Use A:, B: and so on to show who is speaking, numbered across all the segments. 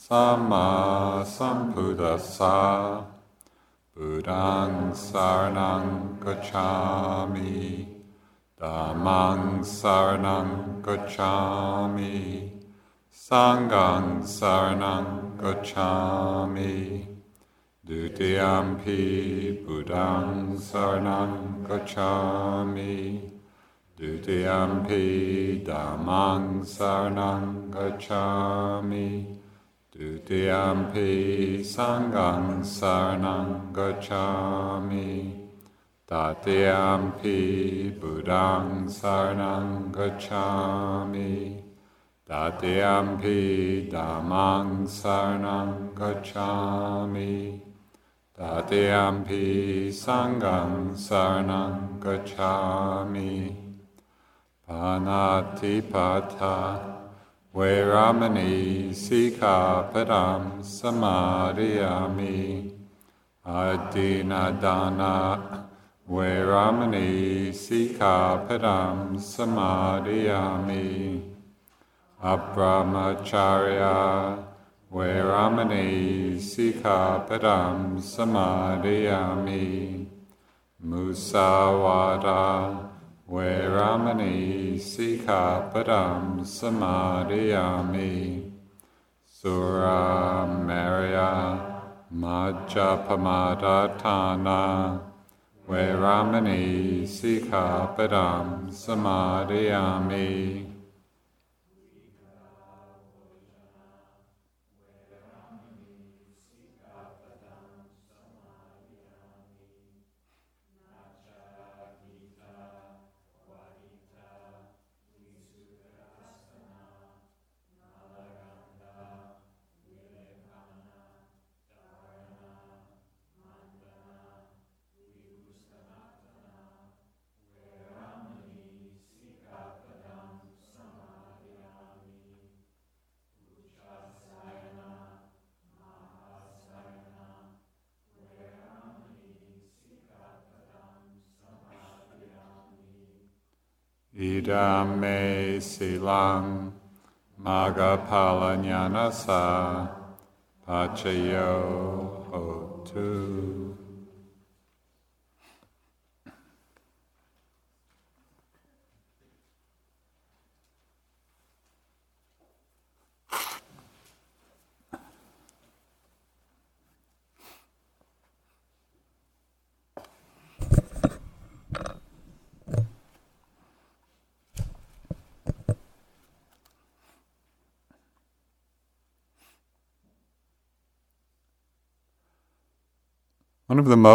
A: Samma Sambuddhassa. Buddhang Saranang Gacchami. Dhammang Saranang Gacchami. Sanghang Saranang Gacchami. Dutiyampi Buddhang Saranang Gacchami. Dutiyampi Dhammang Saranang Gacchami Dutiyampi Sanghang Saranang Gacchami. Tatiyampi Buddhang Saranang Gacchami. Tatiyampi Dhammang Saranang Gacchami. Tatiyampi Sanghang Saranang Gacchami. Panatipata Veramani Sikkhapadam Samadiyami Adinnadana Veramani Sikkhapadam Samadiyami Abrahmacariya Veramani Samadiyami Musawada Veramani Sikkhapadam Samadiyami Sura Meraya Majjapamadatthana Veramani Sikkhapadam Samadiyami sa pace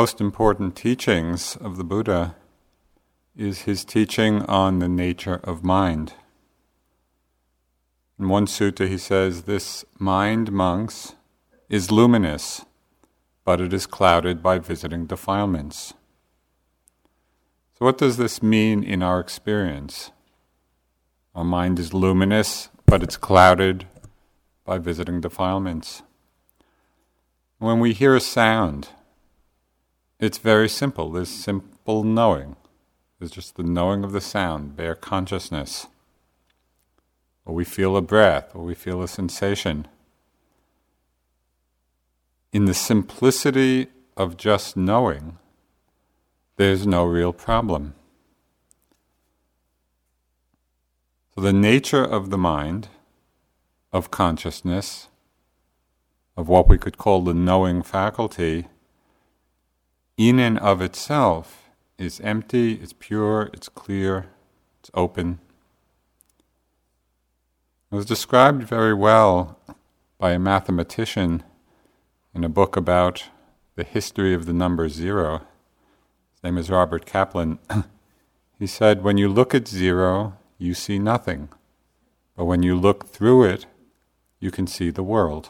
A: most important teachings of the Buddha is his teaching on the nature of mind. In one sutta, he says, This mind, monks, is luminous, but it is clouded by visiting defilements. So, what does this mean in our experience? Our mind is luminous, but it's clouded by visiting defilements. When we hear a sound, it's very simple. There's simple knowing. There's just the knowing of the sound, bare consciousness. Or we feel a breath, or we feel a sensation. In the simplicity of just knowing, there's no real problem. So, the nature of the mind, of consciousness, of what we could call the knowing faculty, in and of itself is empty, it's pure, it's clear, it's open. It was described very well by a mathematician in a book about the history of the number zero. His name is Robert Kaplan. he said, When you look at zero, you see nothing. But when you look through it, you can see the world.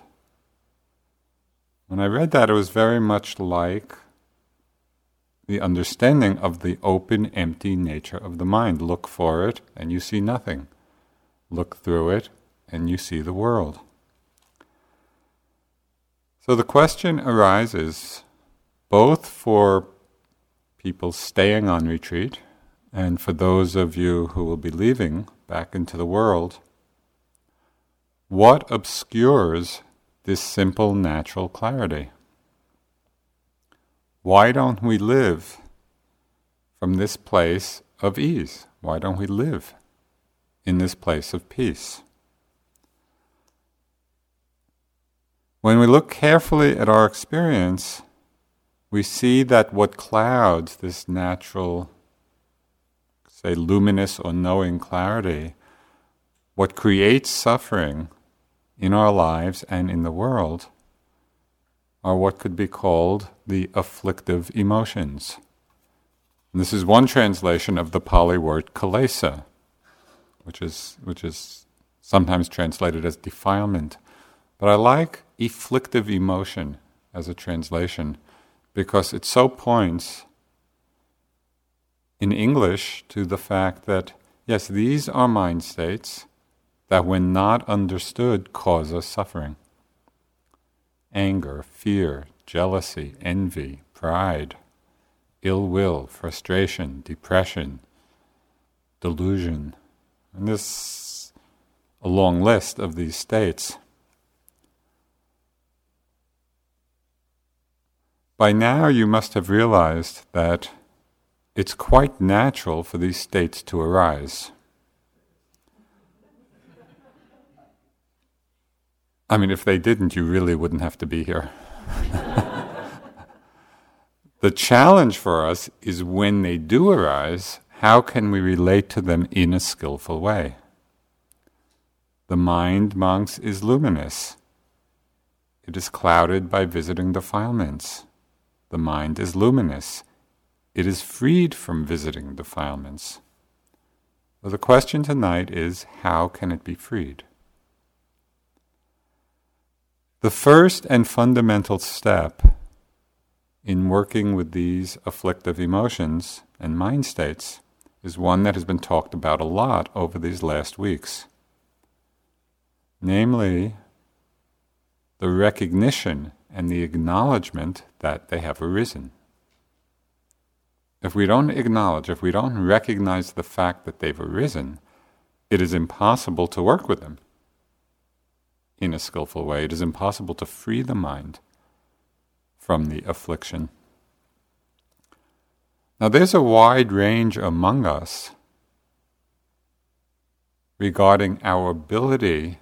A: When I read that, it was very much like the understanding of the open, empty nature of the mind. Look for it, and you see nothing. Look through it, and you see the world. So the question arises both for people staying on retreat and for those of you who will be leaving back into the world what obscures this simple natural clarity? Why don't we live from this place of ease? Why don't we live in this place of peace? When we look carefully at our experience, we see that what clouds this natural, say, luminous or knowing clarity, what creates suffering in our lives and in the world are what could be called the afflictive emotions. And this is one translation of the Pali word kilesa, which is, which is sometimes translated as defilement. But I like afflictive emotion as a translation because it so points in English to the fact that, yes, these are mind states that, when not understood, cause us suffering. Anger, fear, jealousy, envy, pride, ill will, frustration, depression, delusion. And this a long list of these states. By now, you must have realized that it's quite natural for these states to arise. I mean, if they didn't, you really wouldn't have to be here. the challenge for us is when they do arise, how can we relate to them in a skillful way? The mind, monks, is luminous. It is clouded by visiting defilements. The mind is luminous. It is freed from visiting defilements. So the question tonight is how can it be freed? The first and fundamental step in working with these afflictive emotions and mind states is one that has been talked about a lot over these last weeks. Namely, the recognition and the acknowledgement that they have arisen. If we don't acknowledge, if we don't recognize the fact that they've arisen, it is impossible to work with them in a skillful way. It is impossible to free the mind from the affliction. Now, there's a wide range among us regarding our ability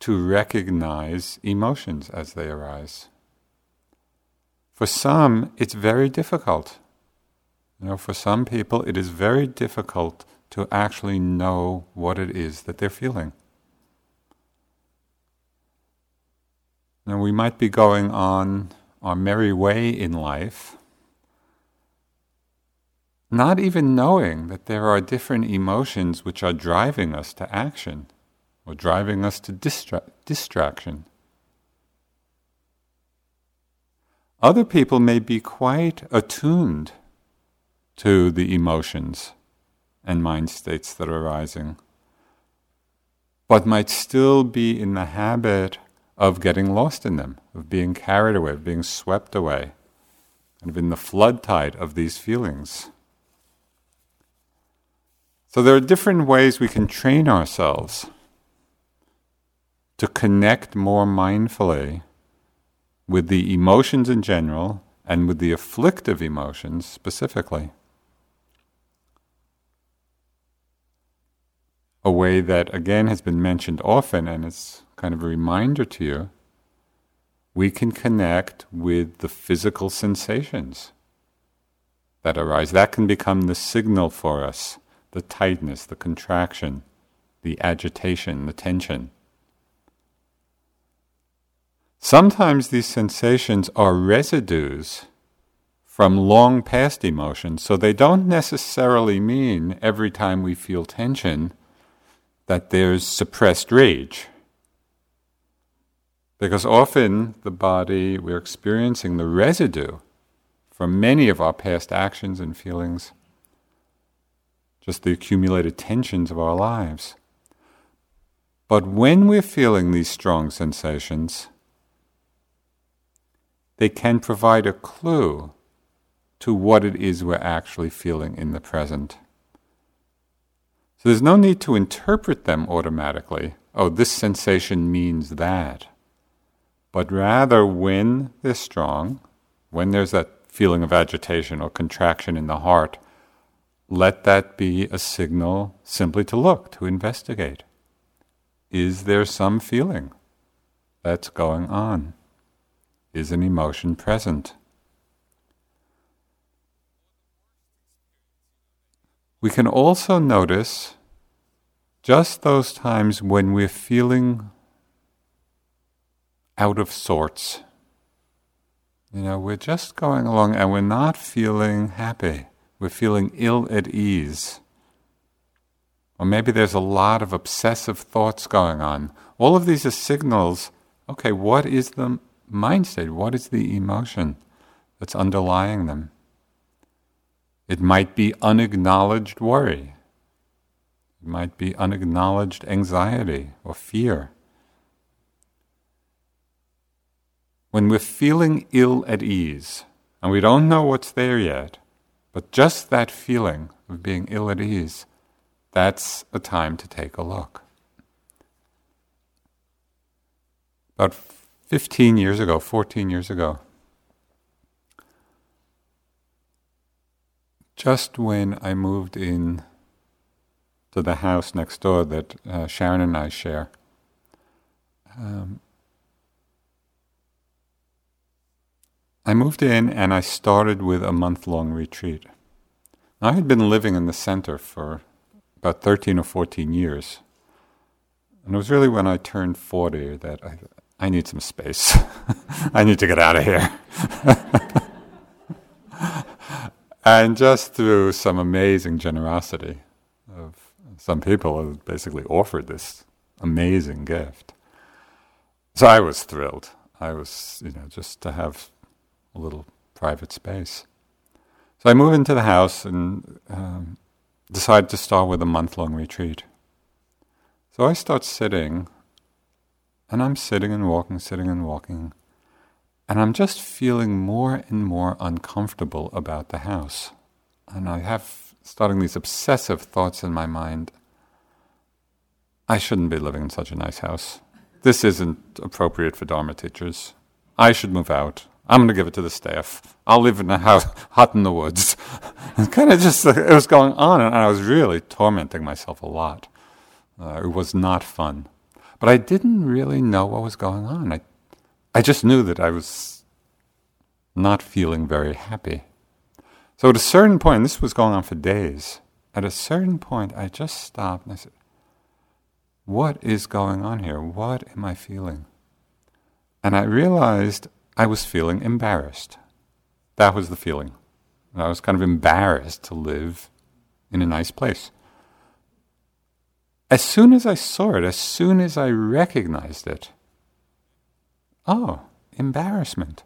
A: to recognize emotions as they arise. For some, it's very difficult. You know, for some people, it is very difficult to actually know what it is that they're feeling. And we might be going on our merry way in life, not even knowing that there are different emotions which are driving us to action or driving us to distra- distraction. Other people may be quite attuned to the emotions and mind states that are arising, but might still be in the habit of getting lost in them, of being carried away, of being swept away, kind of in the flood tide of these feelings. So there are different ways we can train ourselves to connect more mindfully with the emotions in general and with the afflictive emotions specifically. A way that again has been mentioned often and is kind of a reminder to you, we can connect with the physical sensations that arise. That can become the signal for us the tightness, the contraction, the agitation, the tension. Sometimes these sensations are residues from long past emotions, so they don't necessarily mean every time we feel tension that there's suppressed rage Because often the body, we're experiencing the residue from many of our past actions and feelings, just the accumulated tensions of our lives. But when we're feeling these strong sensations, they can provide a clue to what it is we're actually feeling in the present. So there's no need to interpret them automatically. Oh, this sensation means that. But rather, when they're strong, when there's that feeling of agitation or contraction in the heart, let that be a signal simply to look, to investigate. Is there some feeling that's going on? Is an emotion present? We can also notice just those times when we're feeling out of sorts you know, we're just going along and we're not feeling happy. We're feeling ill at ease. Or maybe there's a lot of obsessive thoughts going on. All of these are signals okay, what is the mind state? What is the emotion that's underlying them? It might be unacknowledged worry. It might be unacknowledged anxiety or fear. When we're feeling ill at ease, and we don't know what's there yet, but just that feeling of being ill at ease, that's a time to take a look. About 15 years ago, 14 years ago, just when I moved in to the house next door that uh, Sharon and I share, um, I moved in and I started with a month long retreat. I had been living in the center for about 13 or 14 years. And it was really when I turned 40 that I, I need some space. I need to get out of here. and just through some amazing generosity of some people who basically offered this amazing gift. So I was thrilled. I was, you know, just to have a little private space. So I move into the house and um, decide to start with a month long retreat. So I start sitting, and I'm sitting and walking, sitting and walking, and I'm just feeling more and more uncomfortable about the house. And I have starting these obsessive thoughts in my mind. I shouldn't be living in such a nice house. This isn't appropriate for Dharma teachers. I should move out. I'm going to give it to the staff. I'll live in a house, hut in the woods. and kind of just, it was going on, and I was really tormenting myself a lot. Uh, it was not fun. But I didn't really know what was going on. I, I just knew that I was not feeling very happy. So at a certain point, this was going on for days, at a certain point, I just stopped and I said, What is going on here? What am I feeling? And I realized I was feeling embarrassed. That was the feeling. I was kind of embarrassed to live in a nice place. As soon as I saw it, as soon as I recognized it, oh, embarrassment.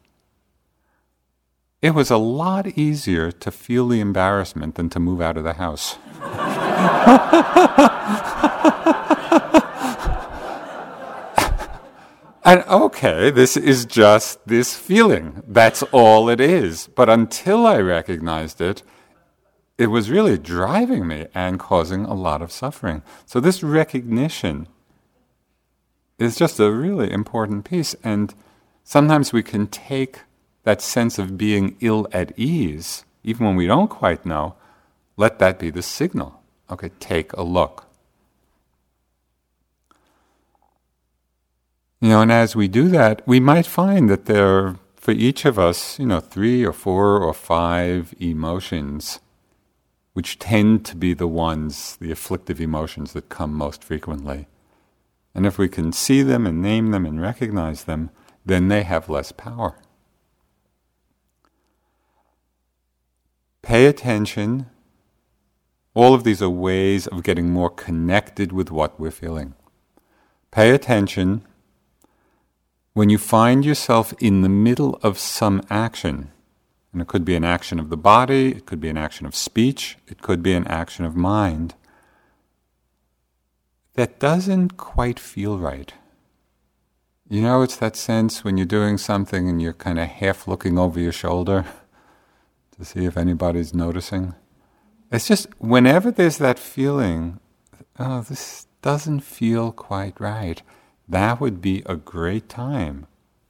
A: It was a lot easier to feel the embarrassment than to move out of the house. And okay, this is just this feeling. That's all it is. But until I recognized it, it was really driving me and causing a lot of suffering. So, this recognition is just a really important piece. And sometimes we can take that sense of being ill at ease, even when we don't quite know, let that be the signal. Okay, take a look. You know, and as we do that, we might find that there are, for each of us, you know, three or four or five emotions which tend to be the ones, the afflictive emotions that come most frequently. And if we can see them and name them and recognize them, then they have less power. Pay attention. All of these are ways of getting more connected with what we're feeling. Pay attention when you find yourself in the middle of some action, and it could be an action of the body, it could be an action of speech, it could be an action of mind, that doesn't quite feel right. You know, it's that sense when you're doing something and you're kind of half looking over your shoulder to see if anybody's noticing. It's just whenever there's that feeling, oh, this doesn't feel quite right, that would be a great time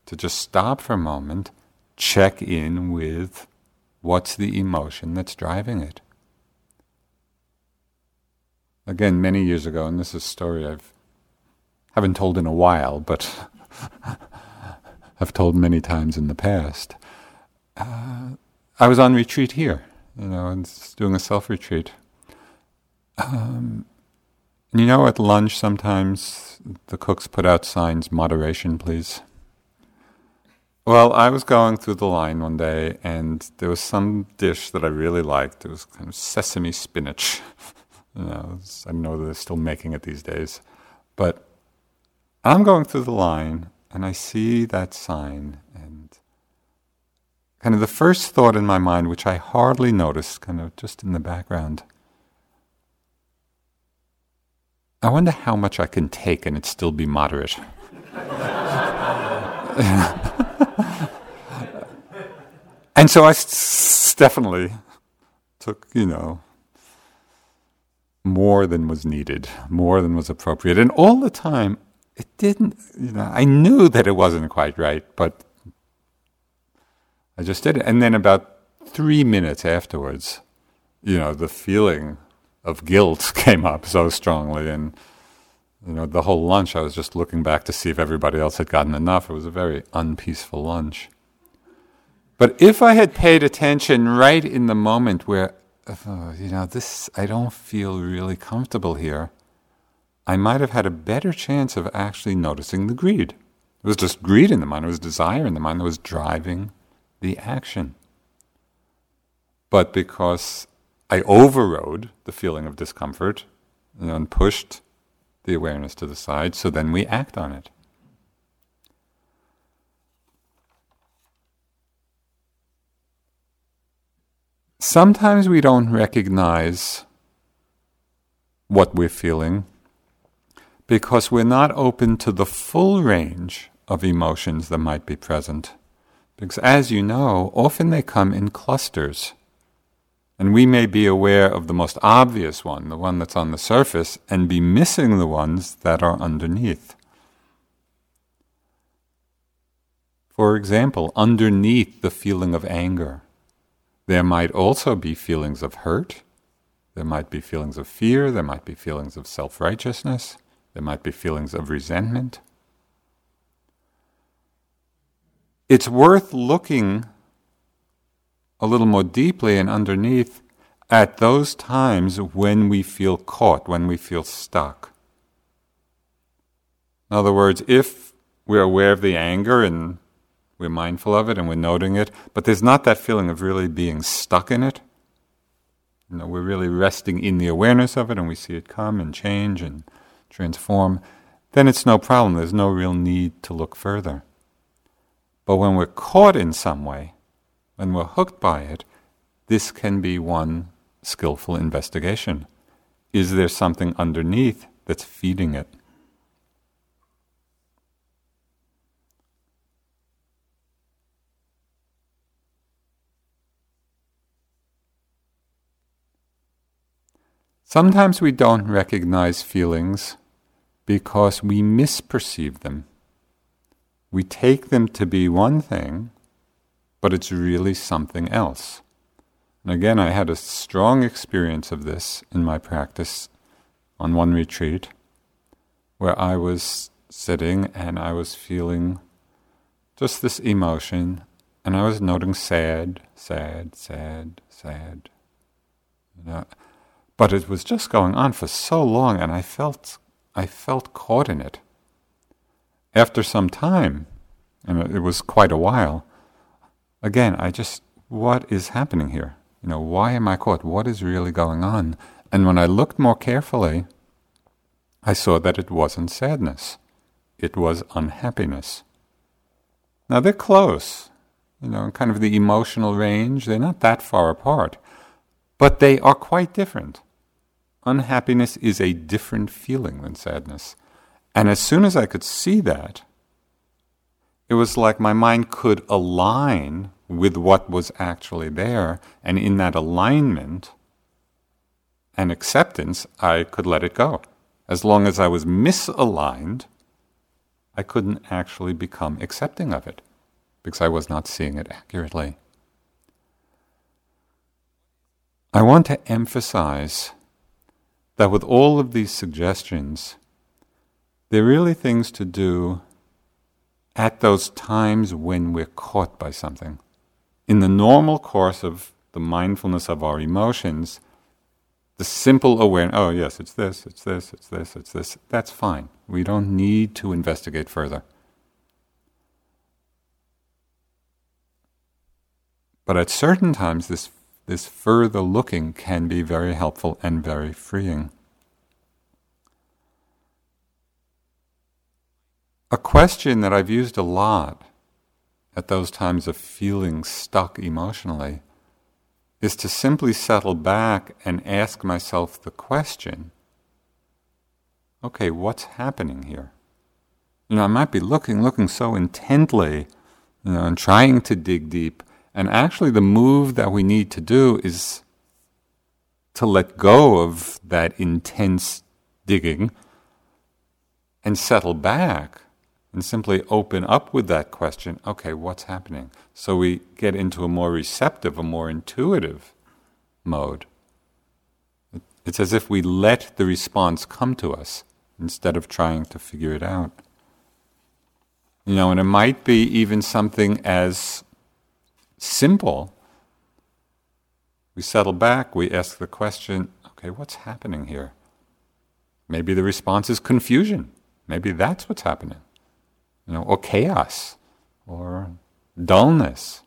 A: to just stop for a moment, check in with what's the emotion that's driving it. Again, many years ago, and this is a story I've haven't told in a while, but I've told many times in the past. Uh, I was on retreat here, you know, and doing a self retreat. Um, you know, at lunch, sometimes the cooks put out signs, moderation, please. Well, I was going through the line one day, and there was some dish that I really liked. It was kind of sesame spinach. you know, I know they're still making it these days. But I'm going through the line, and I see that sign, and kind of the first thought in my mind, which I hardly noticed, kind of just in the background, I wonder how much I can take and it still be moderate. and so I s- definitely took, you know, more than was needed, more than was appropriate. And all the time, it didn't, you know, I knew that it wasn't quite right, but I just did it. And then about three minutes afterwards, you know, the feeling of guilt came up so strongly. And, you know, the whole lunch, I was just looking back to see if everybody else had gotten enough. It was a very unpeaceful lunch. But if I had paid attention right in the moment where, oh, you know, this, I don't feel really comfortable here, I might have had a better chance of actually noticing the greed. It was just greed in the mind, it was desire in the mind that was driving the action. But because I overrode the feeling of discomfort and pushed the awareness to the side, so then we act on it. Sometimes we don't recognize what we're feeling because we're not open to the full range of emotions that might be present. Because as you know, often they come in clusters. And we may be aware of the most obvious one, the one that's on the surface, and be missing the ones that are underneath. For example, underneath the feeling of anger, there might also be feelings of hurt, there might be feelings of fear, there might be feelings of self righteousness, there might be feelings of resentment. It's worth looking a little more deeply and underneath at those times when we feel caught, when we feel stuck. In other words, if we're aware of the anger and we're mindful of it and we're noting it, but there's not that feeling of really being stuck in it. You know, we're really resting in the awareness of it and we see it come and change and transform, then it's no problem. There's no real need to look further. But when we're caught in some way, when we're hooked by it, this can be one skillful investigation. Is there something underneath that's feeding it? Sometimes we don't recognize feelings because we misperceive them. We take them to be one thing, but it's really something else. And again, I had a strong experience of this in my practice on one retreat where I was sitting and I was feeling just this emotion and I was noting sad, sad, sad, sad. You know, but it was just going on for so long and I felt I felt caught in it. After some time, and it was quite a while, again I just what is happening here? You know, why am I caught? What is really going on? And when I looked more carefully, I saw that it wasn't sadness. It was unhappiness. Now they're close, you know, kind of the emotional range. They're not that far apart, but they are quite different. Unhappiness is a different feeling than sadness. And as soon as I could see that, it was like my mind could align with what was actually there, and in that alignment and acceptance, I could let it go. As long as I was misaligned, I couldn't actually become accepting of it because I was not seeing it accurately. I want to emphasize that with all of these suggestions, they're really things to do at those times when we're caught by something. In the normal course of the mindfulness of our emotions, the simple awareness, oh yes, it's this, it's this, it's this, it's this, that's fine. We don't need to investigate further. But at certain times, this, this further looking can be very helpful and very freeing. A question that I've used a lot at those times of feeling stuck emotionally is to simply settle back and ask myself the question okay, what's happening here? You know, I might be looking, looking so intently, you know, and trying to dig deep. And actually, the move that we need to do is to let go of that intense digging and settle back and simply open up with that question okay, what's happening? So we get into a more receptive, a more intuitive mode. It's as if we let the response come to us instead of trying to figure it out. You know, and it might be even something as simple. We settle back, we ask the question okay, what's happening here? Maybe the response is confusion. Maybe that's what's happening you know, or chaos, or dullness.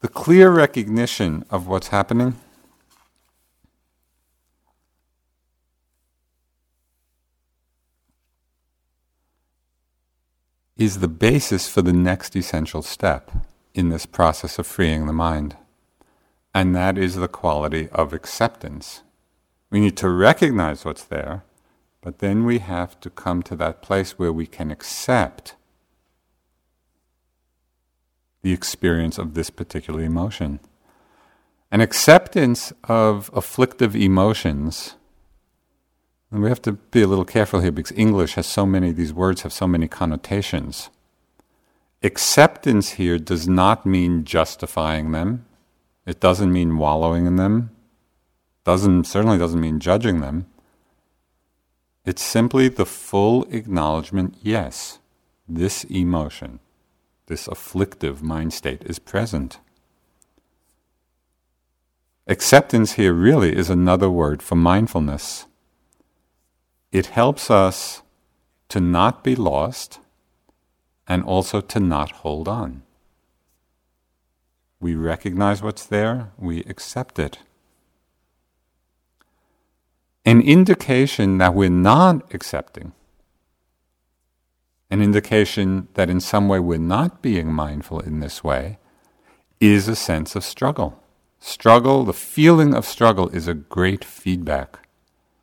A: The clear recognition of what's happening is the basis for the next essential step in this process of freeing the mind. And that is the quality of acceptance. We need to recognize what's there, but then we have to come to that place where we can accept the experience of this particular emotion. An acceptance of afflictive emotions, and we have to be a little careful here because English has so many, these words have so many connotations. Acceptance here does not mean justifying them, it doesn't mean wallowing in them. Doesn't certainly doesn't mean judging them. It's simply the full acknowledgement, yes, this emotion, this afflictive mind state is present. Acceptance here really is another word for mindfulness. It helps us to not be lost and also to not hold on. We recognize what's there, we accept it. An indication that we're not accepting, an indication that in some way we're not being mindful in this way, is a sense of struggle. Struggle, the feeling of struggle, is a great feedback.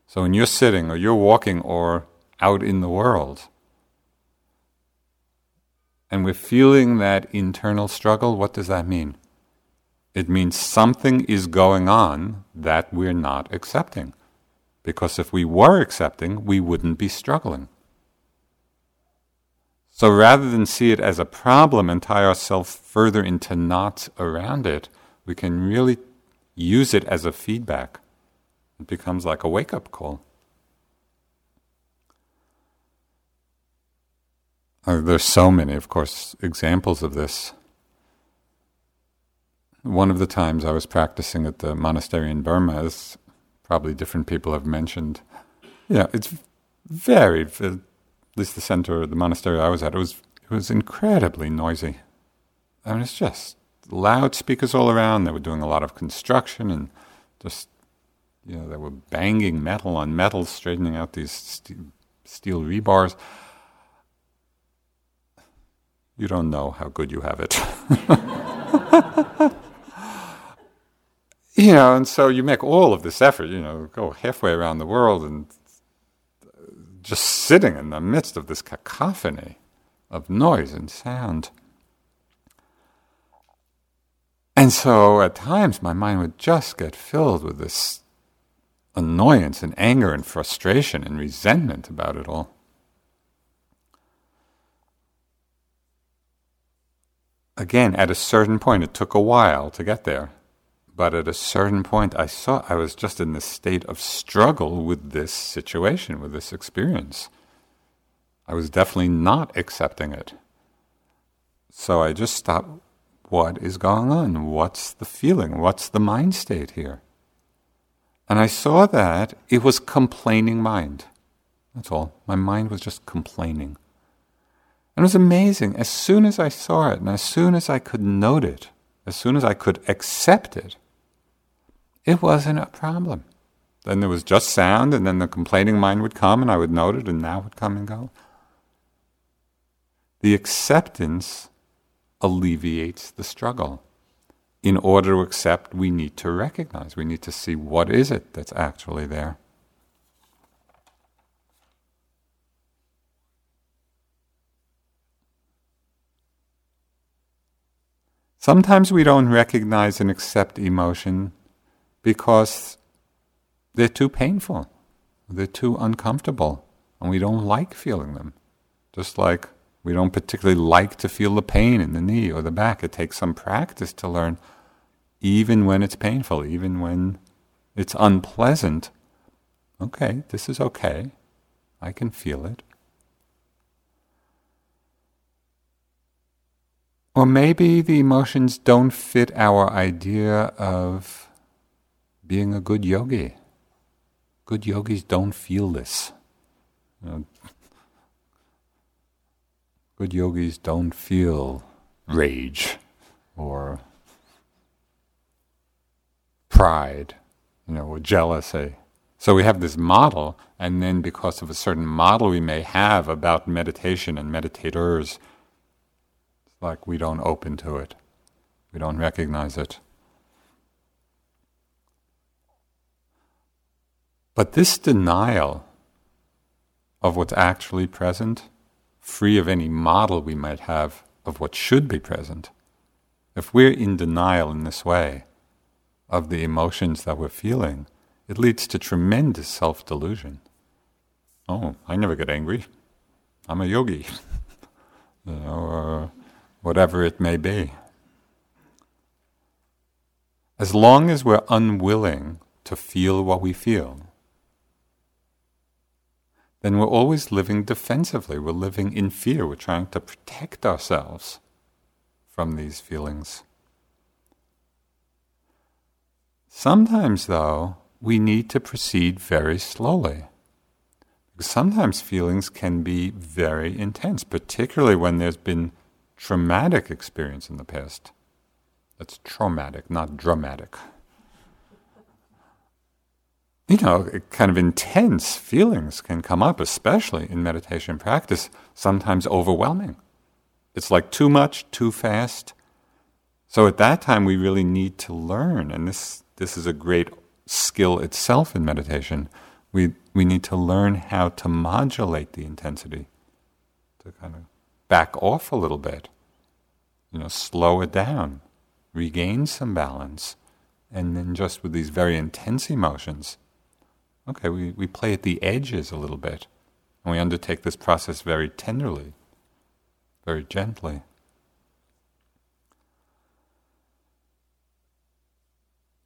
A: So when you're sitting or you're walking or out in the world, and we're feeling that internal struggle, what does that mean? It means something is going on that we're not accepting. Because if we were accepting, we wouldn't be struggling. So rather than see it as a problem and tie ourselves further into knots around it, we can really use it as a feedback. It becomes like a wake up call. Uh, there's so many, of course, examples of this. One of the times I was practicing at the monastery in Burma, as probably different people have mentioned, yeah, it's very, at least the center of the monastery I was at, it was, it was incredibly noisy. I mean, it's just loudspeakers all around. They were doing a lot of construction and Just, you know, they were banging metal on metal, straightening out these st- steel rebars. You don't know how good you have it. you know, and so you make all of this effort, you know, go halfway around the world and uh, just sitting in the midst of this cacophony of noise and sound. And so at times my mind would just get filled with this annoyance and anger and frustration and resentment about it all. Again, at a certain point, it took a while to get there. But at a certain point, I saw I was just in this state of struggle with this situation, with this experience. I was definitely not accepting it. So I just stopped. What is going on? What's the feeling? What's the mind state here? And I saw that it was complaining mind. That's all. My mind was just complaining. And it was amazing. As soon as I saw it, and as soon as I could note it, as soon as I could accept it, it wasn't a problem. Then there was just sound, and then the complaining mind would come, and I would note it, and that would come and go. The acceptance alleviates the struggle. In order to accept, we need to recognize, we need to see what is it that's actually there. Sometimes we don't recognize and accept emotion because they're too painful, they're too uncomfortable, and we don't like feeling them. Just like we don't particularly like to feel the pain in the knee or the back. It takes some practice to learn, even when it's painful, even when it's unpleasant. Okay, this is okay. I can feel it. Or maybe the emotions don't fit our idea of being a good yogi. Good yogis don't feel this. Know, good yogis don't feel rage or pride, you know, or jealousy. So we have this model, and then because of a certain model we may have about meditation and meditators, it's like we don't open to it. We don't recognize it. But this denial of what's actually present, free of any model we might have of what should be present, if we're in denial in this way of the emotions that we're feeling, it leads to tremendous self delusion. Oh, I never get angry. I'm a yogi. or uh, whatever it may be. As long as we're unwilling to feel what we feel, then we're always living defensively. We're living in fear. We're trying to protect ourselves from these feelings. Sometimes, though, we need to proceed very slowly. Because sometimes feelings can be very intense, particularly when there's been traumatic experience in the past. That's traumatic, not dramatic you know, kind of intense feelings can come up, especially in meditation practice, sometimes overwhelming. It's like too much, too fast. So at that time, we really need to learn, and this, this is a great skill itself in meditation. We, we need to learn how to modulate the intensity, to kind of back off a little bit, you know, slow it down, regain some balance, and then just with these very intense emotions, Okay, we, we play at the edges a little bit, and we undertake this process very tenderly, very gently.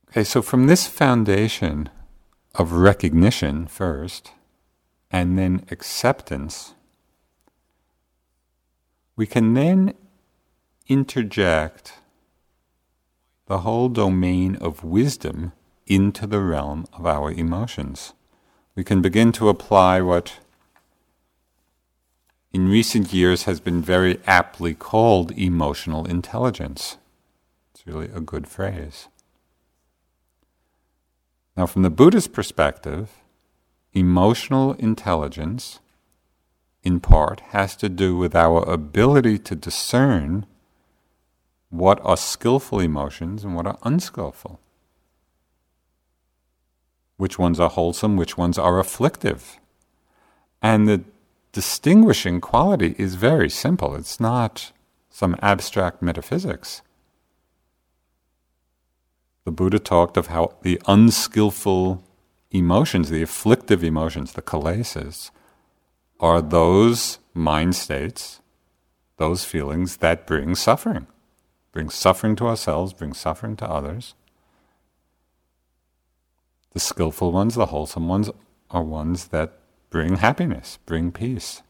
A: Okay, so from this foundation of recognition first, and then acceptance, we can then interject the whole domain of wisdom into the realm of our emotions. We can begin to apply what in recent years has been very aptly called emotional intelligence. It's really a good phrase. Now, from the Buddhist perspective, emotional intelligence, in part, has to do with our ability to discern what are skillful emotions and what are unskillful. Which ones are wholesome, which ones are afflictive. And the distinguishing quality is very simple. It's not some abstract metaphysics. The Buddha talked of how the unskillful emotions, the afflictive emotions, the kilesas, are those mind states, those feelings that bring suffering. Bring suffering to ourselves, bring suffering to others. The skillful ones, the wholesome ones, are ones that bring happiness, bring peace.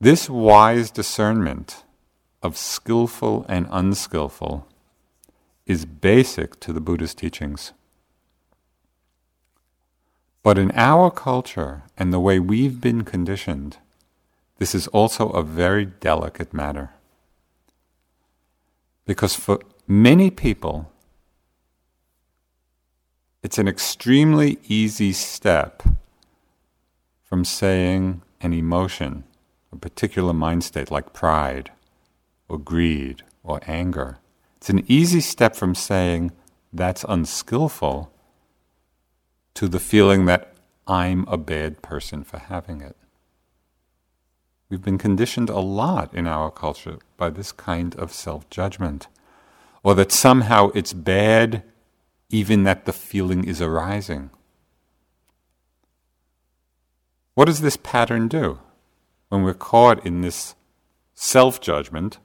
A: This wise discernment of skillful and unskillful is basic to the Buddhist teachings. But in our culture and the way we've been conditioned, this is also a very delicate matter. Because for many people, it's an extremely easy step from saying an emotion, a particular mind state like pride or greed or anger. It's an easy step from saying that's unskillful to the feeling that I'm a bad person for having it. We've been conditioned a lot in our culture by this kind of self judgment, or that somehow it's bad even that the feeling is arising. What does this pattern do when we're caught in this self judgment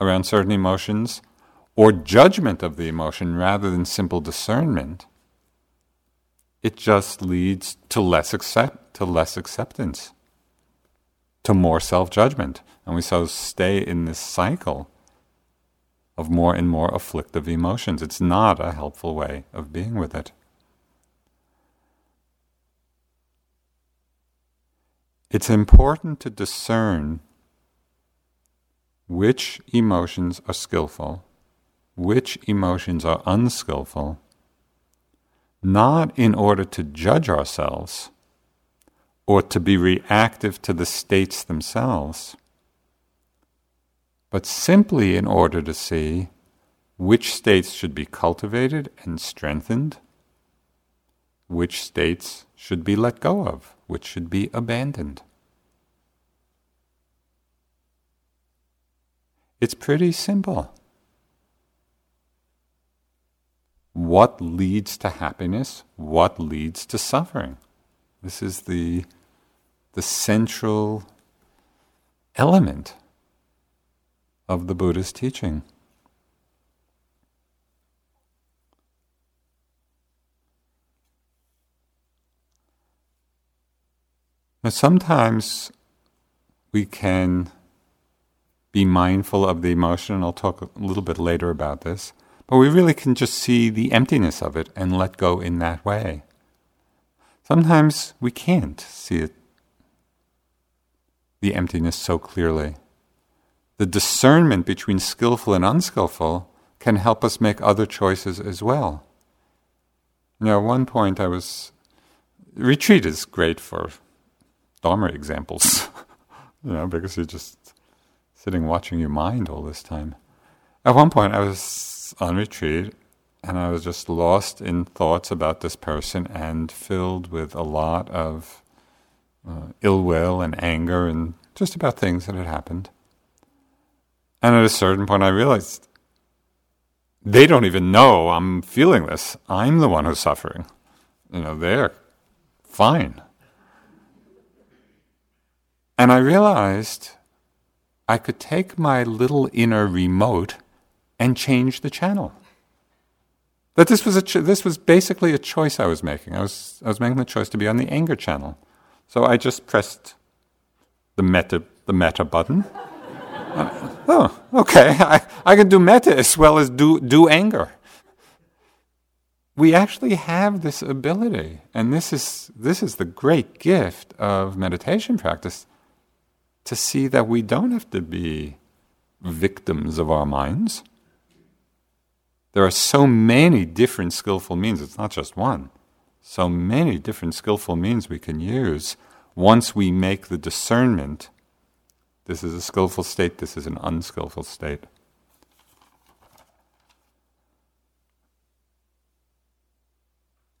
A: around certain emotions or judgment of the emotion rather than simple discernment? It just leads to less accept to less acceptance, to more self judgment, and we so stay in this cycle of more and more afflictive emotions. It's not a helpful way of being with it. It's important to discern which emotions are skillful, which emotions are unskillful, not in order to judge ourselves or to be reactive to the states themselves but simply in order to see which states should be cultivated and strengthened, which states should be let go of, which should be abandoned. It's pretty simple. What leads to happiness? What leads to suffering? This is the, the central element of the Buddha's teaching. Now, sometimes we can be mindful of the emotion, and I'll talk a little bit later about this, but we really can just see the emptiness of it and let go in that way. Sometimes we can't see it, the emptiness so clearly the discernment between skillful and unskillful can help us make other choices as well. Know, at one point I was. Retreat is great for Dharma examples, you know, because you're just sitting watching your mind all this time. At one point I was on retreat and I was just lost in thoughts about this person and filled with a lot of uh, ill will and anger and just about things that had happened. And at a certain point, I realized they don't even know I'm feeling this. I'm the one who's suffering. You know, they're fine. And I realized I could take my little inner remote and change the channel. That this was a cho- this was basically a choice I was making. I was I was making the choice to be on the anger channel. So I just pressed the metta the metta button oh, okay, I, I can do metta as well as do, do anger. We actually have this ability, and this is, this is the great gift of meditation practice to see that we don't have to be victims of our minds, There are so many different skillful means, it's not just one. So many different skillful means we can use once we make the discernment this is a skillful state, this is an unskillful state.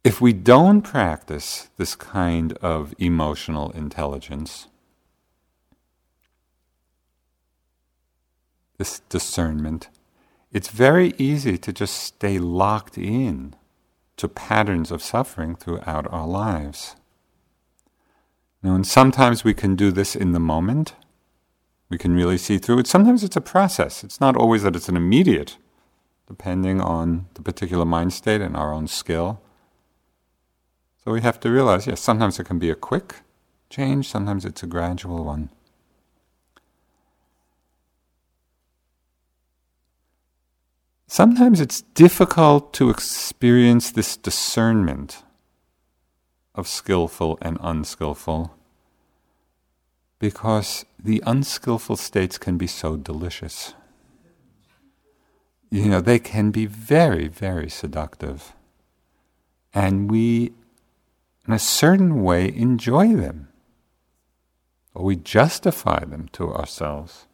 A: If we don't practice this kind of emotional intelligence, this discernment, it's very easy to just stay locked in to patterns of suffering throughout our lives. Now, and sometimes we can do this in the moment. We can really see through it. Sometimes it's a process. It's not always that it's an immediate, depending on the particular mind state and our own skill. So we have to realize, yes, sometimes it can be a quick change, sometimes it's a gradual one. Sometimes it's difficult to experience this discernment of skillful and unskillful because the unskillful states can be so delicious. You know, they can be very, very seductive. And we in a certain way, enjoy them. Or we justify them to ourselves.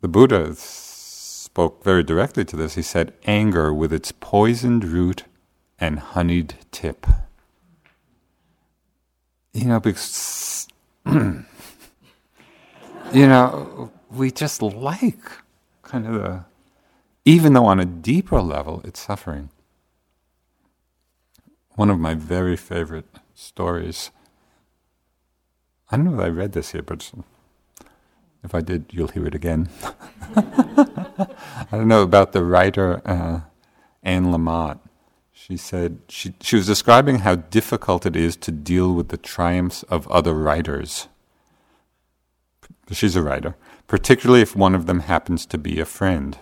A: The Buddha spoke very directly to this. He said, anger with its poisoned root and honeyed tip. You know, because, you know, we just like kind of the even though on a deeper level it's suffering. One of my very favorite stories. I don't know if I read this here, but if I did, you'll hear it again. I don't know about the writer uh, Anne Lamott. She said she, she was describing how difficult it is to deal with the triumphs of other writers. She's a writer, particularly if one of them happens to be a friend.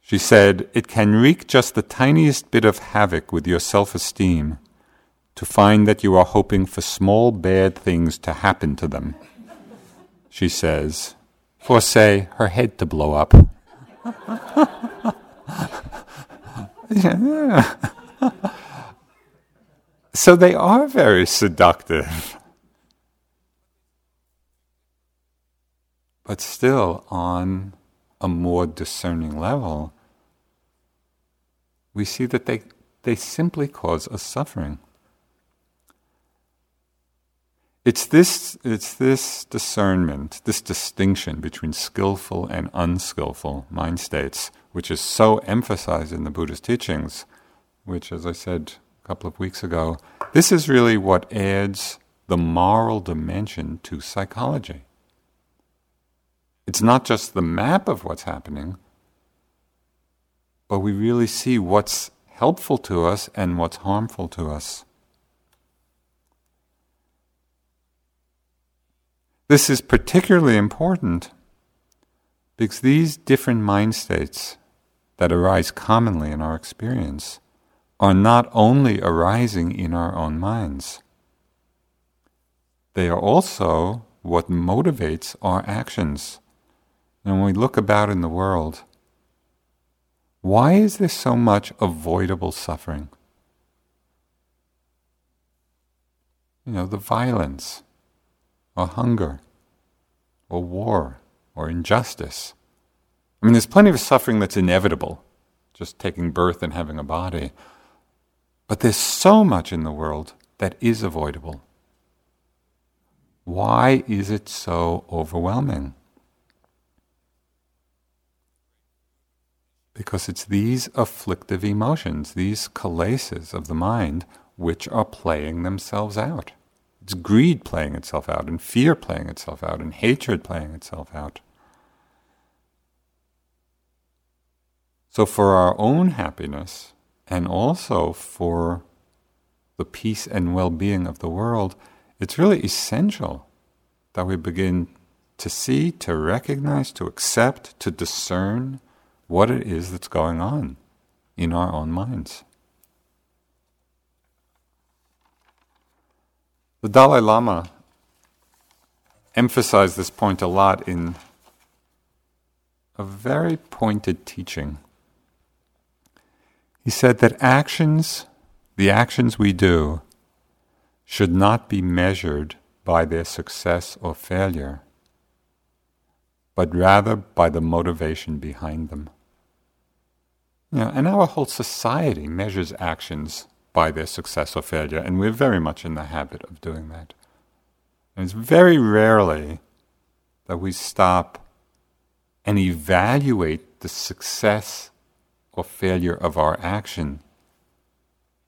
A: She said, It can wreak just the tiniest bit of havoc with your self esteem to find that you are hoping for small bad things to happen to them. She says, for say, her head to blow up. so they are very seductive. But still, on a more discerning level, we see that they, they simply cause us suffering. It's this, it's this discernment, this distinction between skillful and unskillful mind states, which is so emphasized in the Buddhist teachings, which, as I said a couple of weeks ago, this is really what adds the moral dimension to psychology. It's not just the map of what's happening, but we really see what's helpful to us and what's harmful to us. This is particularly important because these different mind states that arise commonly in our experience are not only arising in our own minds, they are also what motivates our actions. And when we look about in the world, why is there so much avoidable suffering? You know, the violence, or hunger, or war, or injustice. I mean, there's plenty of suffering that's inevitable, just taking birth and having a body. But there's so much in the world that is avoidable. Why is it so overwhelming? Because it's these afflictive emotions, these kilesas of the mind, which are playing themselves out. It's greed playing itself out, and fear playing itself out, and hatred playing itself out. So, for our own happiness, and also for the peace and well being of the world, it's really essential that we begin to see, to recognize, to accept, to discern what it is that's going on in our own minds. The Dalai Lama emphasized this point a lot in a very pointed teaching. He said that actions, the actions we do, should not be measured by their success or failure, but rather by the motivation behind them. You know, and our whole society measures actions by their success or failure, and we're very much in the habit of doing that. And it's very rarely that we stop and evaluate the success or failure of our action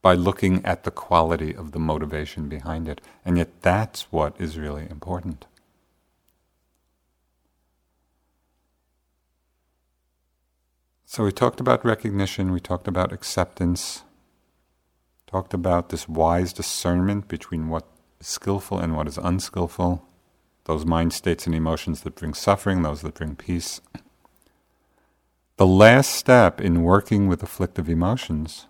A: by looking at the quality of the motivation behind it. And yet, that's what is really important. So, we talked about recognition, we talked about acceptance, talked about this wise discernment between what is skillful and what is unskillful, those mind states and emotions that bring suffering, those that bring peace. The last step in working with afflictive emotions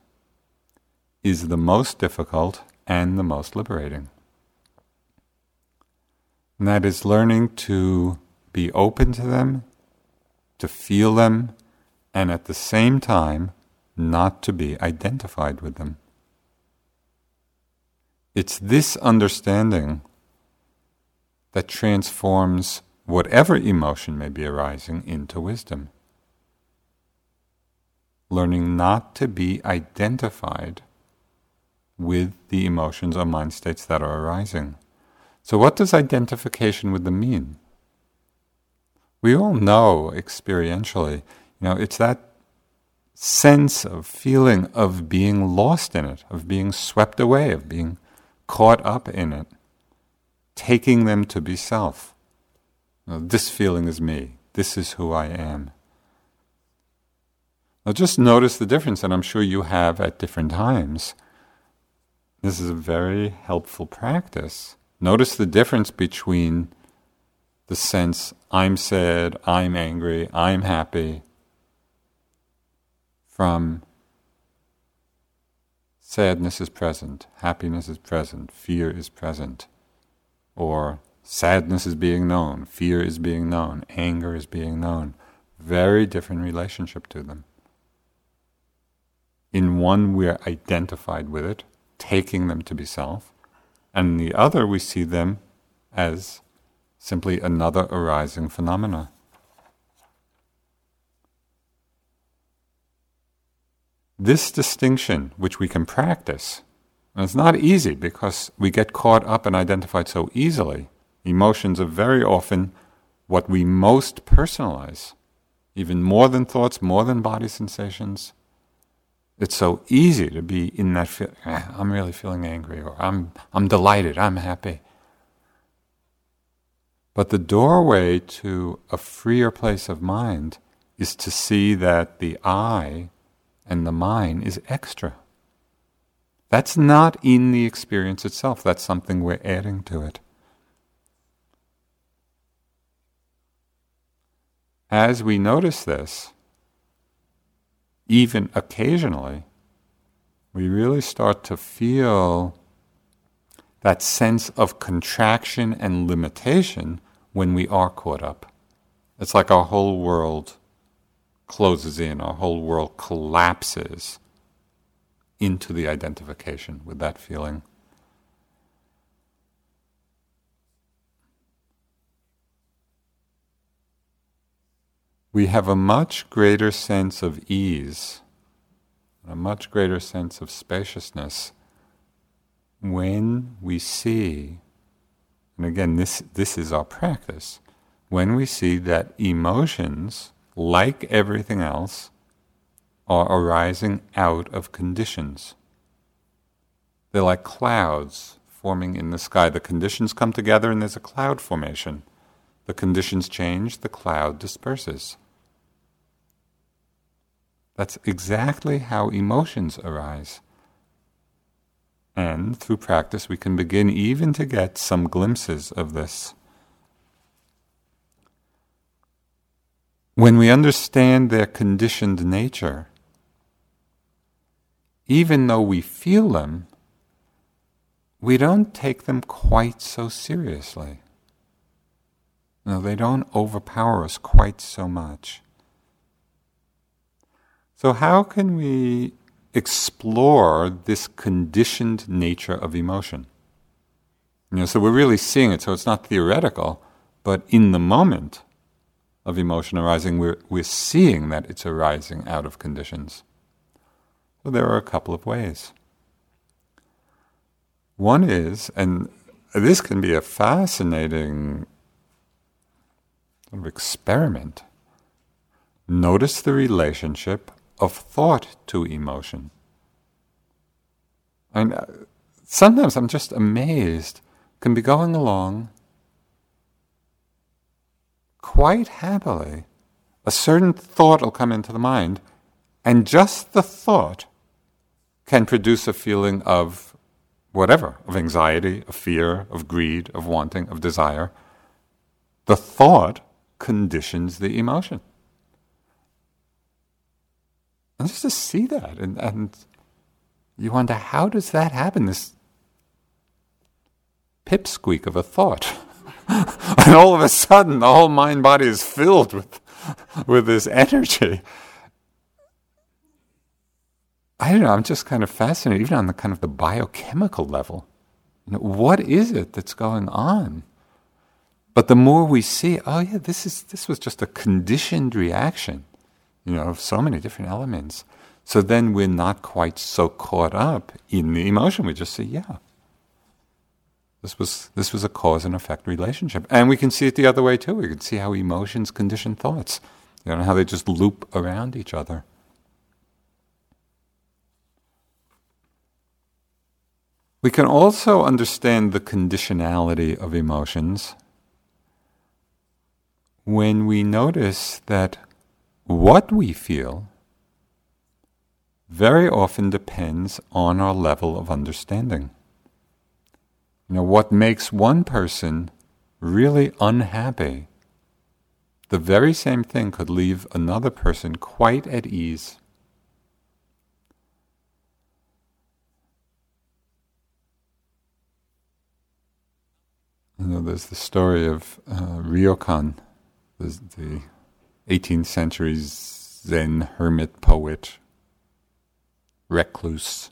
A: is the most difficult and the most liberating. And that is learning to be open to them, to feel them, and at the same time, not to be identified with them. It's this understanding that transforms whatever emotion may be arising into wisdom. Learning not to be identified with the emotions or mind states that are arising. So, what does identification with them mean? We all know experientially, you know, it's that sense of feeling of being lost in it, of being swept away, of being caught up in it, taking them to be self. Now, this feeling is me. This is who I am. Now, just notice the difference, and I'm sure you have at different times. This is a very helpful practice. Notice the difference between the sense I'm sad, I'm angry, I'm happy, from Sadness is present, happiness is present, fear is present. Or sadness is being known, fear is being known, anger is being known. Very different relationship to them. In one, we're identified with it, taking them to be self, and in the other, we see them as simply another arising phenomena. This distinction, which we can practice, and it's not easy because we get caught up and identified so easily. Emotions are very often what we most personalize, even more than thoughts, more than body sensations. It's so easy to be in that feeling. eh, I'm really feeling angry, or I'm, I'm delighted, I'm happy. But the doorway to a freer place of mind is to see that the I and the mine is extra. That's not in the experience itself, that's something we're adding to it. As we notice this, even occasionally, we really start to feel that sense of contraction and limitation when we are caught up. It's like our whole world closes in, our whole world collapses into the identification with that feeling. We have a much greater sense of ease, a much greater sense of spaciousness when we see, and again, this, this is our practice, when we see that emotions like everything else, are arising out of conditions. They're like clouds forming in the sky. The conditions come together and there's a cloud formation. The conditions change, the cloud disperses. That's exactly how emotions arise. And through practice, we can begin even to get some glimpses of this. When we understand their conditioned nature, even though we feel them, we don't take them quite so seriously. No, they don't overpower us quite so much. So, how can we explore this conditioned nature of emotion? You know, so we're really seeing it, so it's not theoretical, but in the moment of emotion arising, we're, we're seeing that it's arising out of conditions. So there are a couple of ways. One is, and this can be a fascinating sort of experiment. Notice the relationship of thought to emotion. And uh, sometimes I'm just amazed can be going along quite happily. A certain thought will come into the mind, and just the thought can produce a feeling of whatever, of anxiety, of fear, of greed, of wanting, of desire. The thought conditions the emotion. And just to see that, and, and you wonder, how does that happen? This pipsqueak of a thought. and all of a sudden, the whole mind body is filled with, with this energy. I don't know, I'm just kind of fascinated, even on the kind of the biochemical level. You know, what is it that's going on? But the more we see, oh yeah, this is this was just a conditioned reaction, you know, so many different elements. So then we're not quite so caught up in the emotion. We just say, yeah, this was, this was a cause and effect relationship. And we can see it the other way too. We can see how emotions condition thoughts, you know, how they just loop around each other. We can also understand the conditionality of emotions when we notice that what we feel very often depends on our level of understanding. You know, what makes one person really unhappy, the very same thing could leave another person quite at ease. You know, there's the story of uh, Ryokan, the, the 18th century Zen hermit poet, recluse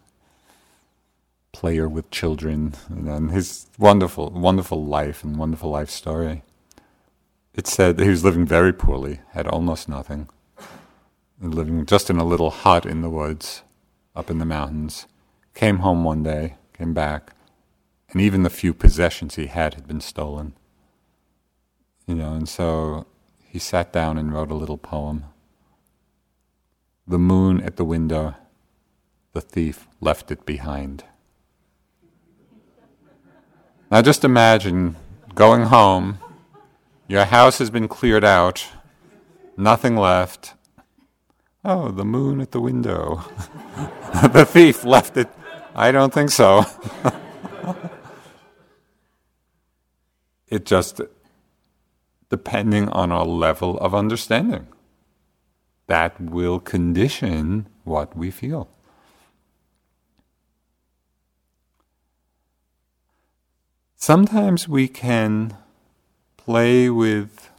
A: player with children, and his wonderful, wonderful life and wonderful life story. It said that he was living very poorly, had almost nothing, living just in a little hut in the woods, up in the mountains. Came home one day, came back, and even the few possessions he had had been stolen. You know, and so he sat down and wrote a little poem. The moon at the window, the thief left it behind. Now just imagine going home, your house has been cleared out, nothing left. Oh, the moon at the window. the thief left it. I don't think so. it just, depending on our level of understanding, that will condition what we feel. Sometimes we can play with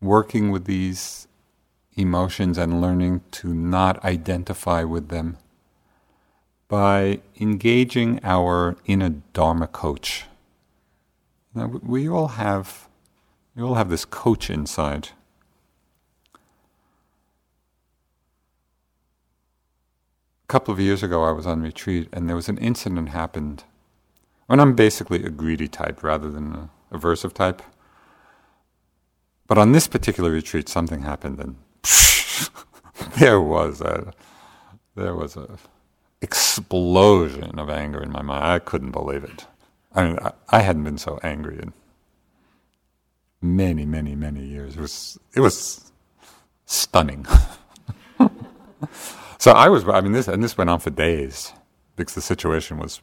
A: working with these emotions and learning to not identify with them by engaging our inner Dharma coach. Now, we all have, we all have this coach inside. a couple of years ago, I was on retreat, and there was an incident happened. And I'm basically a greedy type rather than a aversive type. But on this particular retreat, something happened, and there was a there was a explosion of anger in my mind. I couldn't believe it. I mean, I, hadn't been so angry in many, many, many years. It was it was stunning. So I was, I mean, this, and this went on for days because the situation was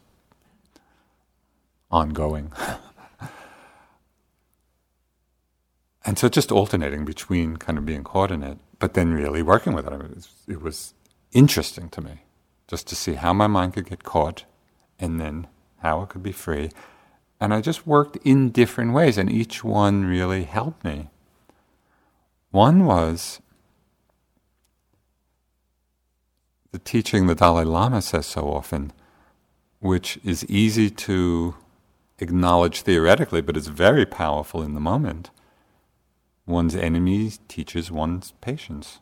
A: ongoing. and so just alternating between kind of being caught in it, but then really working with it. I mean, it, was, it was interesting to me just to see how my mind could get caught and then how it could be free. And I just worked in different ways, and each one really helped me. One was the teaching the Dalai Lama says so often, which is easy to acknowledge theoretically, but it's very powerful in the moment. One's enemy teaches one's patience.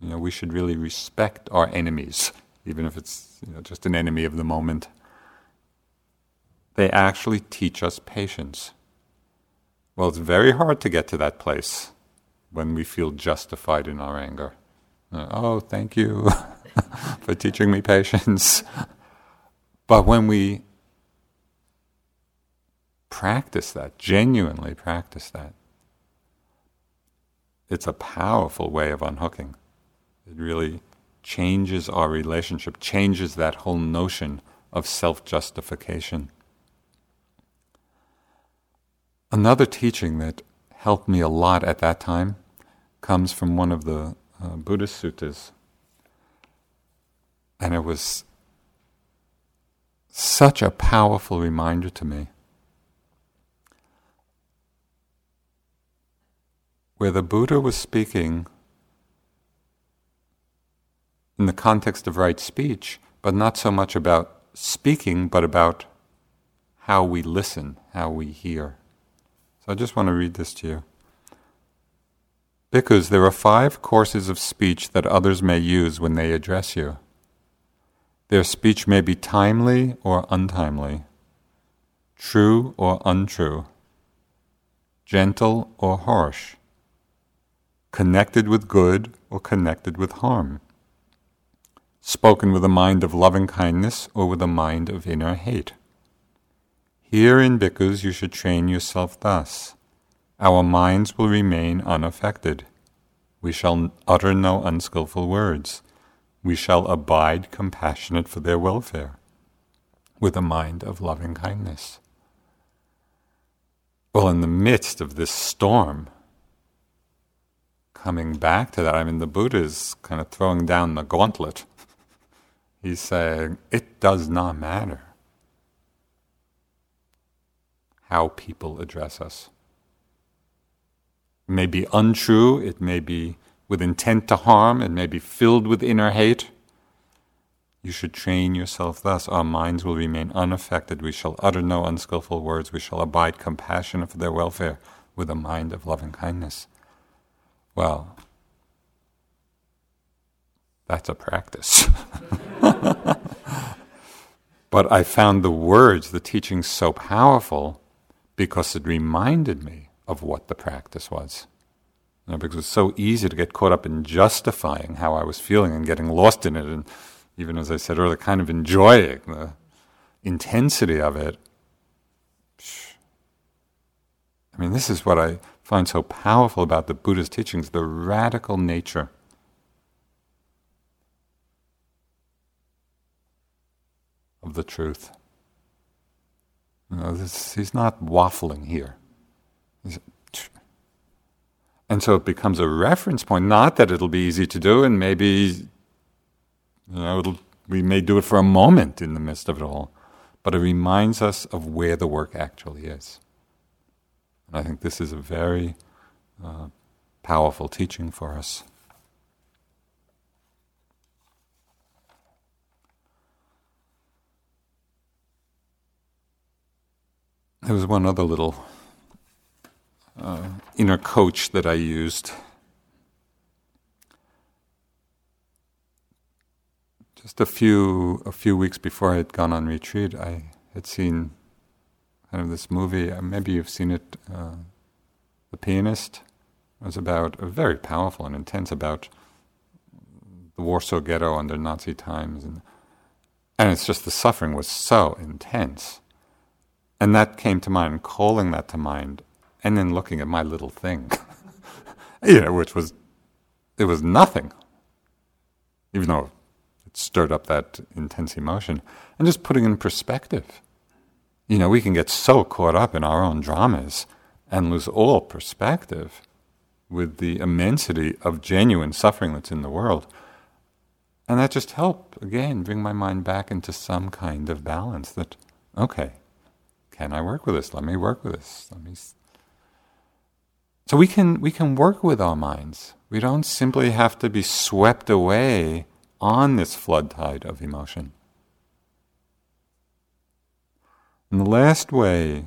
A: You know, we should really respect our enemies, even if it's you know, just an enemy of the moment. They actually teach us patience. Well, it's very hard to get to that place when we feel justified in our anger. Uh, oh, thank you for teaching me patience. but when we practice that, genuinely practice that, it's a powerful way of unhooking. It really changes our relationship, changes that whole notion of self justification. Another teaching that helped me a lot at that time comes from one of the uh, Buddhist suttas. And it was such a powerful reminder to me. Where the Buddha was speaking in the context of right speech, but not so much about speaking, but about how we listen, how we hear. So I just want to read this to you. Bhikkhus, there are five courses of speech that others may use when they address you. Their speech may be timely or untimely, true or untrue, gentle or harsh, connected with good or connected with harm, spoken with a mind of loving kindness or with a mind of inner hate. Here in bhikkhus you should train yourself thus. Our minds will remain unaffected. We shall utter no unskilful words. We shall abide compassionate for their welfare, with a mind of loving kindness. Well, in the midst of this storm, coming back to that, I mean, the Buddha is kind of throwing down the gauntlet. He's saying, it does not matter how people address us. It may be untrue, it may be with intent to harm, it may be filled with inner hate. You should train yourself thus. Our minds will remain unaffected. We shall utter no unskilful words. We shall abide compassionate for their welfare with a mind of loving kindness. Well, that's a practice. but I found the words, the teaching so powerful because it reminded me of what the practice was. You know, because it was so easy to get caught up in justifying how I was feeling and getting lost in it, and even as I said earlier, kind of enjoying the intensity of it. I mean, this is what I find so powerful about the Buddha's teachings the radical nature of the truth. You know, this, he's not waffling here. And so it becomes a reference point. Not that it'll be easy to do, and maybe you know we may do it for a moment in the midst of it all, but it reminds us of where the work actually is. And I think this is a very uh, powerful teaching for us. There was one other little uh, inner coach that I used. Just a few a few weeks before I had gone on retreat, I had seen kind of this movie. Uh, maybe you've seen it, uh, The Pianist. It was about a very powerful and intense about the Warsaw Ghetto under Nazi times, and and it's just the suffering was so intense and that came to mind, calling that to mind, and then looking at my little thing, you know, which was, it was nothing, even though it stirred up that intense emotion, and just putting in perspective. You know, we can get so caught up in our own dramas and lose all perspective with the immensity of genuine suffering that's in the world. And that just helped, again, bring my mind back into some kind of balance that, okay, can I work with this? Let me work with this. Let me. So we can we can work with our minds. We don't simply have to be swept away on this flood tide of emotion. And the last way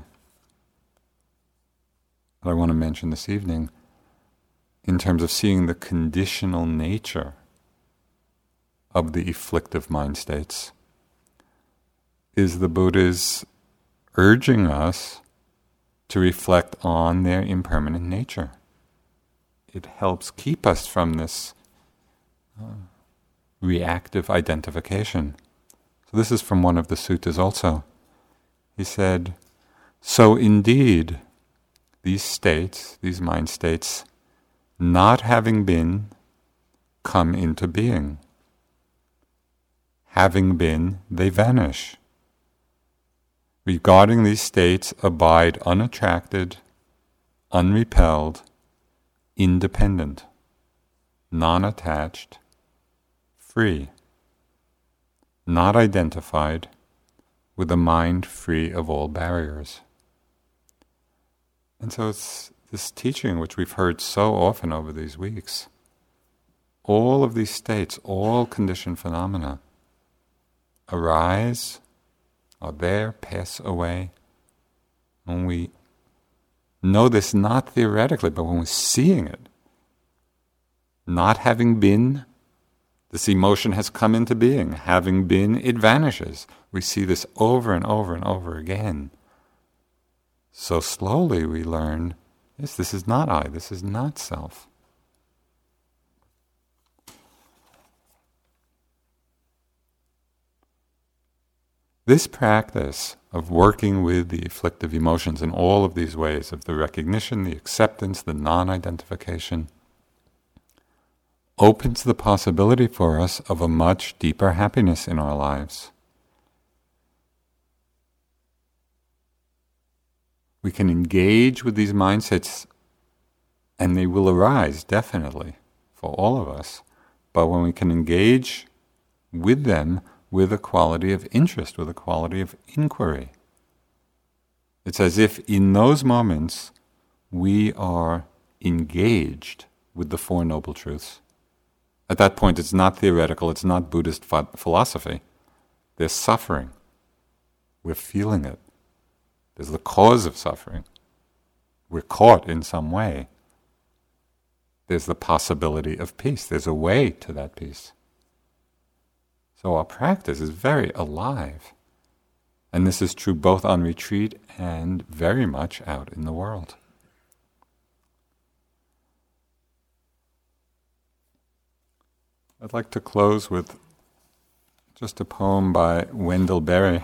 A: that I want to mention this evening, in terms of seeing the conditional nature of the afflictive mind states, is the Buddha's urging us to reflect on their impermanent nature. It helps keep us from this uh, reactive identification. So, this is from one of the suttas also. He said, So indeed, these states, these mind states, not having been, come into being. Having been, they vanish. Regarding these states, abide unattracted, unrepelled, independent, non attached, free, not identified, with a mind free of all barriers. And so it's this teaching which we've heard so often over these weeks. All of these states, all conditioned phenomena, arise, are there, pass away. When we know this not theoretically, but when we're seeing it, not having been, this emotion has come into being. Having been, it vanishes. We see this over and over and over again. So slowly we learn yes, this is not I, this is not self. This practice of working with the afflictive emotions in all of these ways of the recognition, the acceptance, the non identification opens the possibility for us of a much deeper happiness in our lives. we can engage with these mindsets and they will arise definitely for all of us. But when we can engage with them with a quality of interest, with a quality of inquiry, it's as if in those moments we are engaged with the Four Noble Truths. At that point, it's not theoretical, it's not Buddhist philosophy. There's suffering. We're feeling it. There's the cause of suffering. We're caught in some way. There's the possibility of peace. There's a way to that peace. So our practice is very alive. And this is true both on retreat and very much out in the world. I'd like to close with just a poem by Wendell Berry.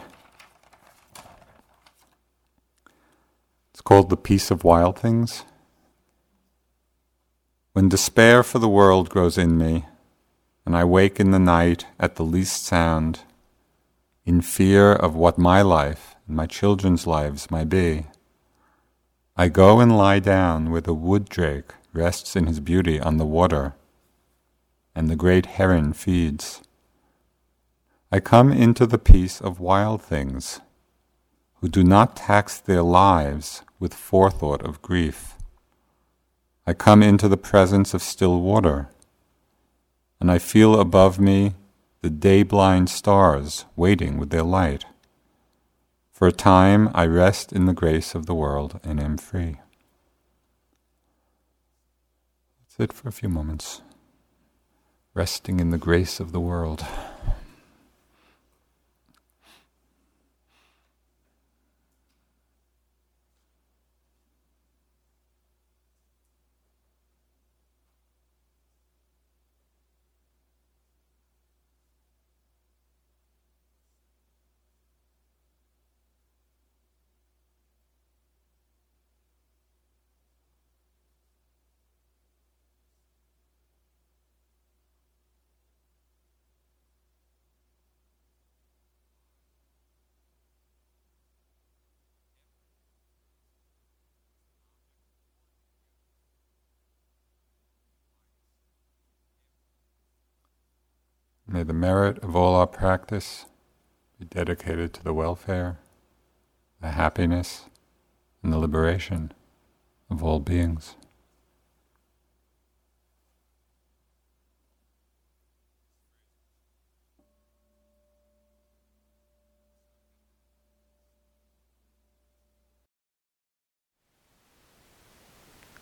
A: It's called The Peace of Wild Things. When despair for the world grows in me, and I wake in the night at the least sound, in fear of what my life and my children's lives might be, I go and lie down where the wood drake rests in his beauty on the water, and the great heron feeds. I come into the peace of wild things, who do not tax their lives with forethought of grief. I come into the presence of still water, and I feel above me the day blind stars waiting with their light. For a time I rest in the grace of the world and am free. That's it for a few moments. Resting in the grace of the world. May the merit of all our practice be dedicated to the welfare, the happiness, and the liberation of all beings.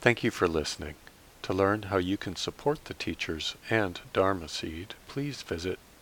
B: Thank you for listening. To learn how you can support the teachers and Dharma Seed, please visit